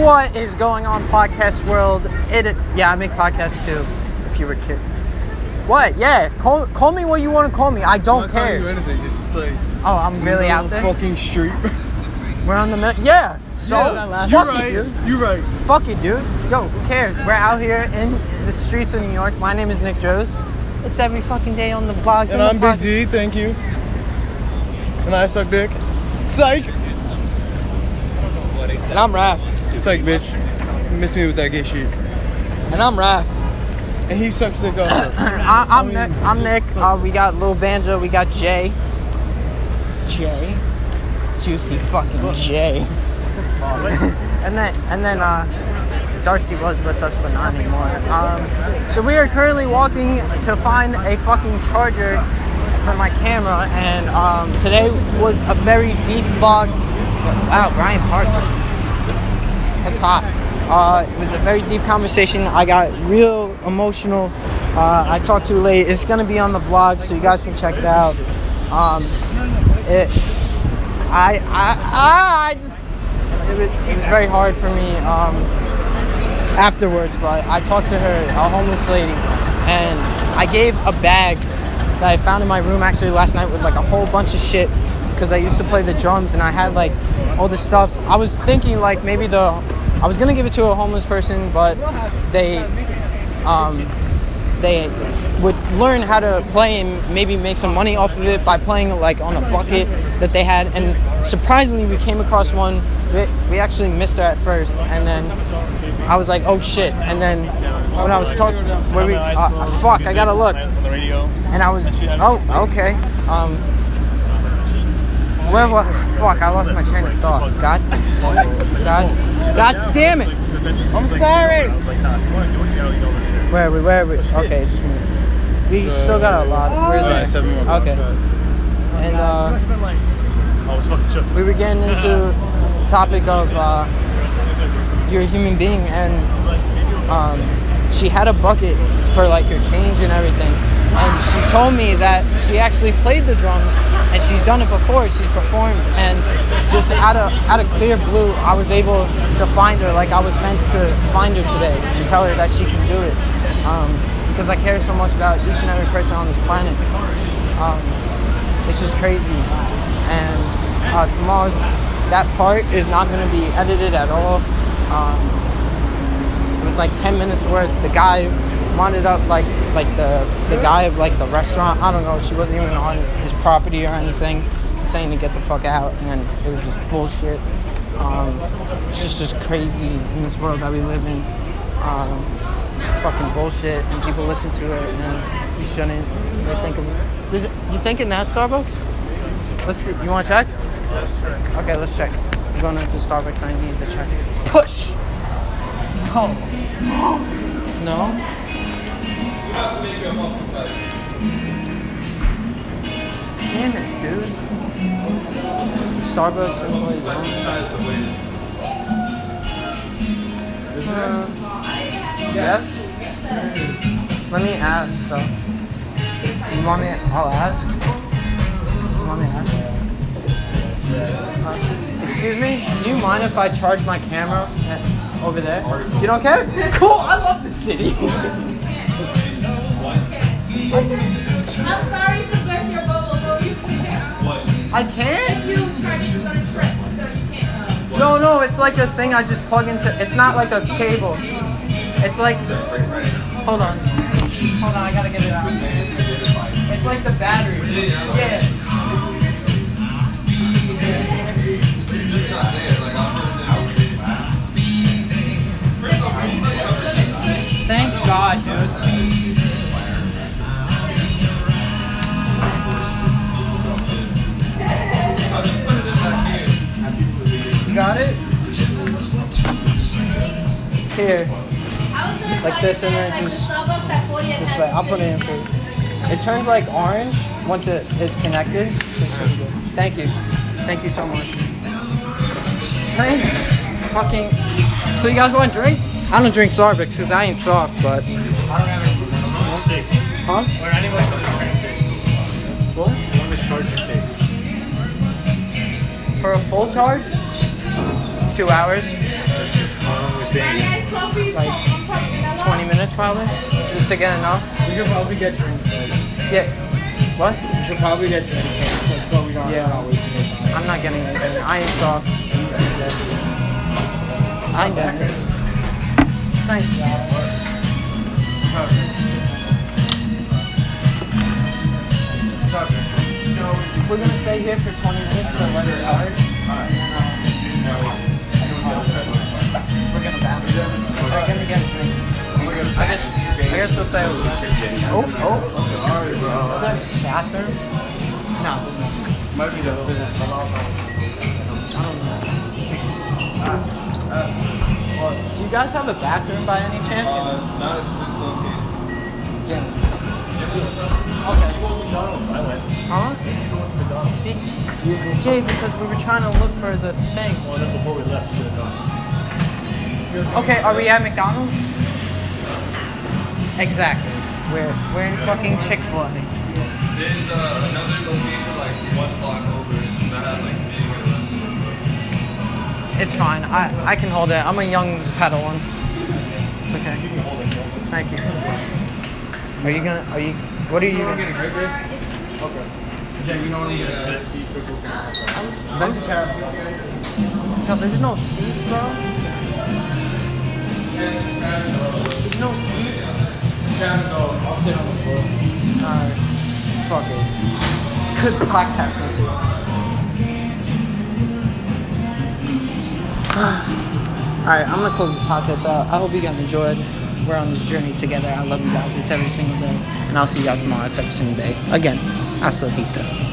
What is going on, podcast world? It yeah, I make podcasts too. If you were kid. What? Yeah, call call me what you want to call me. I don't I'm not calling you care. anything. It's just like Oh, I'm really you're on out the there. Fucking street. We're on the middle. Yeah. So Yeah, fuck you're it, right. dude. You're right. Fuck it, dude. Yo, who cares? We're out here in the streets of New York. My name is Nick Joes. It's every fucking day on the vlogs. And the I'm Big pod- G. Thank you. And I suck dick. Psych. And I'm Raph. Psych, bitch. You Miss me with that gay shit. And I'm Raph. And he sucks dick also. I, I'm Nick. I'm Nick. Uh, we got Lil Banjo. We got Jay. Jay. Juicy fucking Jay. and then and then uh, Darcy was with us, but not anymore. Um, so we are currently walking to find a fucking charger for my camera, and um, today was a very deep fog. Wow, Bryant Park. It's hot. Uh, it was a very deep conversation. I got real emotional. Uh, I talked too late. It's gonna be on the vlog, so you guys can check it out. Um, it, I, I, I, I just, it was, it was very hard for me um, afterwards. But I talked to her, a homeless lady, and I gave a bag that I found in my room actually last night with like a whole bunch of shit because I used to play the drums and I had like all this stuff. I was thinking like maybe the I was gonna give it to a homeless person, but they um, they would learn how to play and maybe make some money off of it by playing like on a bucket that they had. And surprisingly, we came across one. We, we actually missed her at first, and then I was like, "Oh shit!" And then when I was talking, where we, uh, fuck, I gotta look. And I was, oh, okay. Um, where what? Fuck, I lost my train of thought. God, God, God damn it! I'm sorry. Where are we? Where are we? Okay, it's just me. We still got a lot. We're Alright, there. seven more blocks. Okay. And uh, we were getting into the topic of uh, you're a human being, and um, she had a bucket for like your change and everything. And she told me that she actually played the drums, and she's done it before. She's performed, and just out of out of clear blue, I was able to find her. Like I was meant to find her today and tell her that she can do it, um, because I care so much about each and every person on this planet. Um, it's just crazy. And uh, tomorrow's that part is not going to be edited at all. Um, it was like 10 minutes worth. The guy wanted up like like the the guy of like the restaurant. I don't know. She wasn't even on his property or anything, saying to get the fuck out, and it was just bullshit. Um, it's just just crazy in this world that we live in. Um, it's fucking bullshit, and people listen to it, and you shouldn't. They think of Does it, you think in that Starbucks? Let's see. You want to check? Okay, let's check. I'm going into Starbucks. I need to check. Push. No. No. Damn it, dude. Starbucks employees. Uh, yes. Let me ask though. You want me? I'll ask. You want me to ask? Uh, excuse me. Do you mind if I charge my camera over there? You don't care? Cool. I love the city. I'm sorry to burst your bubble. No, you can't. I can't. You charge it on a strip, so you can't. Uh, No, no. It's like a thing I just plug into. It's not like a cable. It's like. Hold on. Hold on. I gotta get it out. It's like the battery. Yeah. Here, Like this and then just the Starbucks at 40 this way. I'll put it in for you. It turns like orange once it is connected. Thank you. Thank you so much. Thank fucking. So you guys want a drink? I don't drink Starbucks because I ain't soft, but. Huh? For a full charge? Two hours? Like, from- from 20 minutes probably, just to get enough. We should probably get drinks. Yeah. What? we should probably get drinks. Just so we don't Yeah. we're not wasting your time. I'm not getting anything. I ain't soft. I ain't getting it. Thanks. We're gonna stay here for 20 minutes to let it charge. I guess, I guess we'll stay over there. Oh, oh. Is that bathroom? No. Might be just. I don't know. Well, do you guys have a bathroom by any chance? Uh, Damn. Okay. Huh? Be- Jay, because we were trying to look for the thing. Okay, are we at McDonald's? Exactly. We're we're in fucking Chick Fil A. There's uh, another location like one block over that has like seating. It's fine. I I can hold it. I'm a young Padawan. It's okay. Thank you. Are you gonna? Are you? What are you? Gonna, Getting right, Dave? Okay. Jay, you know what I'm gonna Venti Carab. no, there's no seats, bro. There's no seats. Alright. Fuck it. Good podcast material. Alright, I'm gonna close the podcast out. I hope you guys enjoyed. We're on this journey together. I love you guys. It's every single day. And I'll see you guys tomorrow. It's every single day. Again, hasta la vista.